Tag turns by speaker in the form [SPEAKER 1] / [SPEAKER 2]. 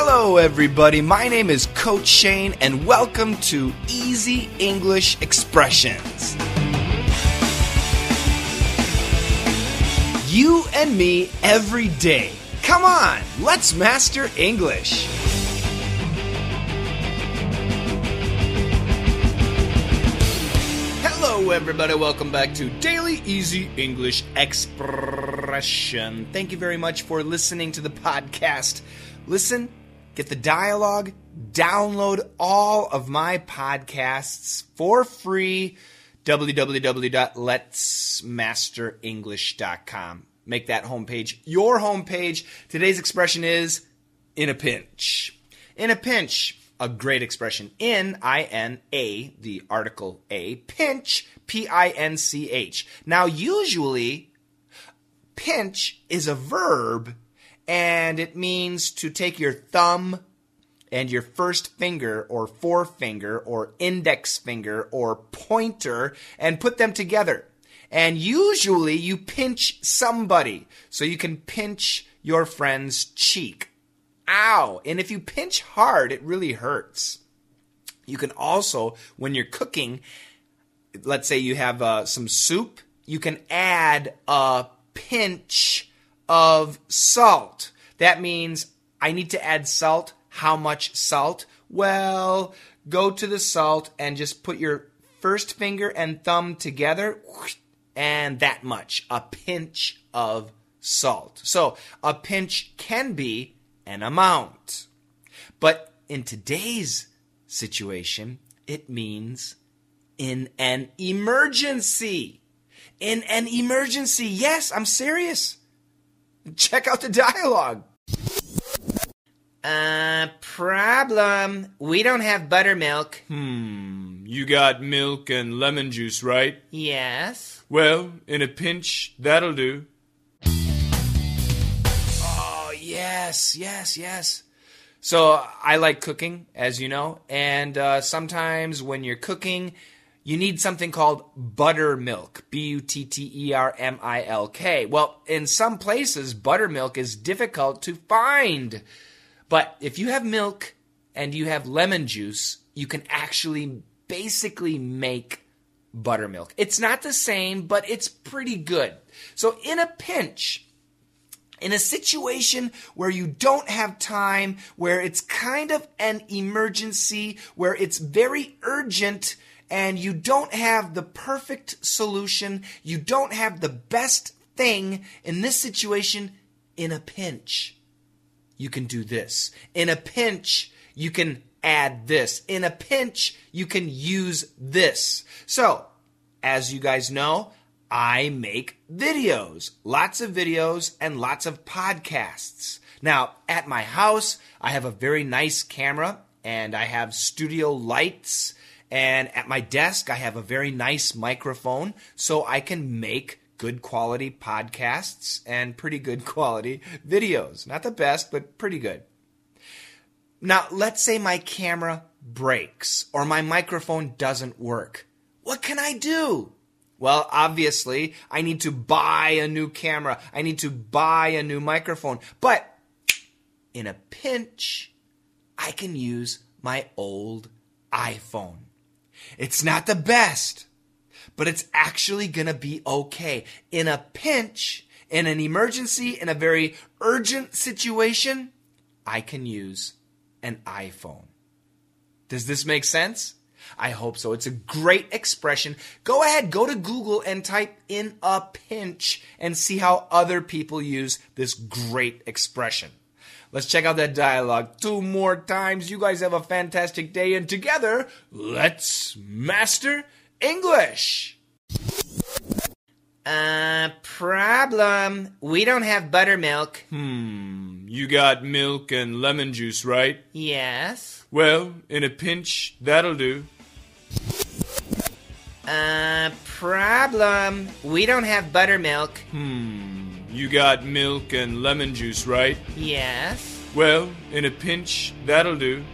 [SPEAKER 1] Hello, everybody. My name is Coach Shane, and welcome to Easy English Expressions. You and me every day. Come on, let's master English. Hello, everybody. Welcome back to Daily Easy English Expression. Thank you very much for listening to the podcast. Listen, get the dialogue, download all of my podcasts for free. www.letsmasterenglish.com. Make that homepage your homepage. Today's expression is in a pinch. In a pinch a great expression. In, I N A, the article A, pinch, P I N C H. Now, usually, pinch is a verb and it means to take your thumb and your first finger or forefinger or index finger or pointer and put them together. And usually you pinch somebody. So you can pinch your friend's cheek ow. And if you pinch hard, it really hurts. You can also, when you're cooking, let's say you have uh, some soup, you can add a pinch of salt. That means I need to add salt. How much salt? Well, go to the salt and just put your first finger and thumb together, and that much. A pinch of salt. So a pinch can be an amount. But in today's situation, it means in an emergency. In an emergency. Yes, I'm serious. Check out the dialogue. Uh, problem. We don't have buttermilk.
[SPEAKER 2] Hmm, you got milk and lemon juice, right?
[SPEAKER 1] Yes.
[SPEAKER 2] Well, in a pinch, that'll do.
[SPEAKER 1] Oh, yes, yes, yes. So I like cooking, as you know, and uh, sometimes when you're cooking, you need something called buttermilk. B U T T E R M I L K. Well, in some places, buttermilk is difficult to find. But if you have milk and you have lemon juice, you can actually basically make buttermilk. It's not the same, but it's pretty good. So in a pinch, in a situation where you don't have time, where it's kind of an emergency, where it's very urgent, and you don't have the perfect solution, you don't have the best thing in this situation, in a pinch, you can do this. In a pinch, you can add this. In a pinch, you can use this. So, as you guys know, I make videos, lots of videos and lots of podcasts. Now, at my house, I have a very nice camera and I have studio lights. And at my desk, I have a very nice microphone so I can make good quality podcasts and pretty good quality videos. Not the best, but pretty good. Now, let's say my camera breaks or my microphone doesn't work. What can I do? Well, obviously, I need to buy a new camera. I need to buy a new microphone. But in a pinch, I can use my old iPhone. It's not the best, but it's actually gonna be okay. In a pinch, in an emergency, in a very urgent situation, I can use an iPhone. Does this make sense? I hope so. It's a great expression. Go ahead, go to Google and type in a pinch and see how other people use this great expression. Let's check out that dialogue two more times. You guys have a fantastic day, and together, let's master English. Uh, problem. We don't have buttermilk.
[SPEAKER 2] Hmm, you got milk and lemon juice, right?
[SPEAKER 1] Yes.
[SPEAKER 2] Well, in a pinch, that'll do.
[SPEAKER 1] Uh, problem. We don't have buttermilk.
[SPEAKER 2] Hmm, you got milk and lemon juice, right?
[SPEAKER 1] Yes.
[SPEAKER 2] Well, in a pinch, that'll do.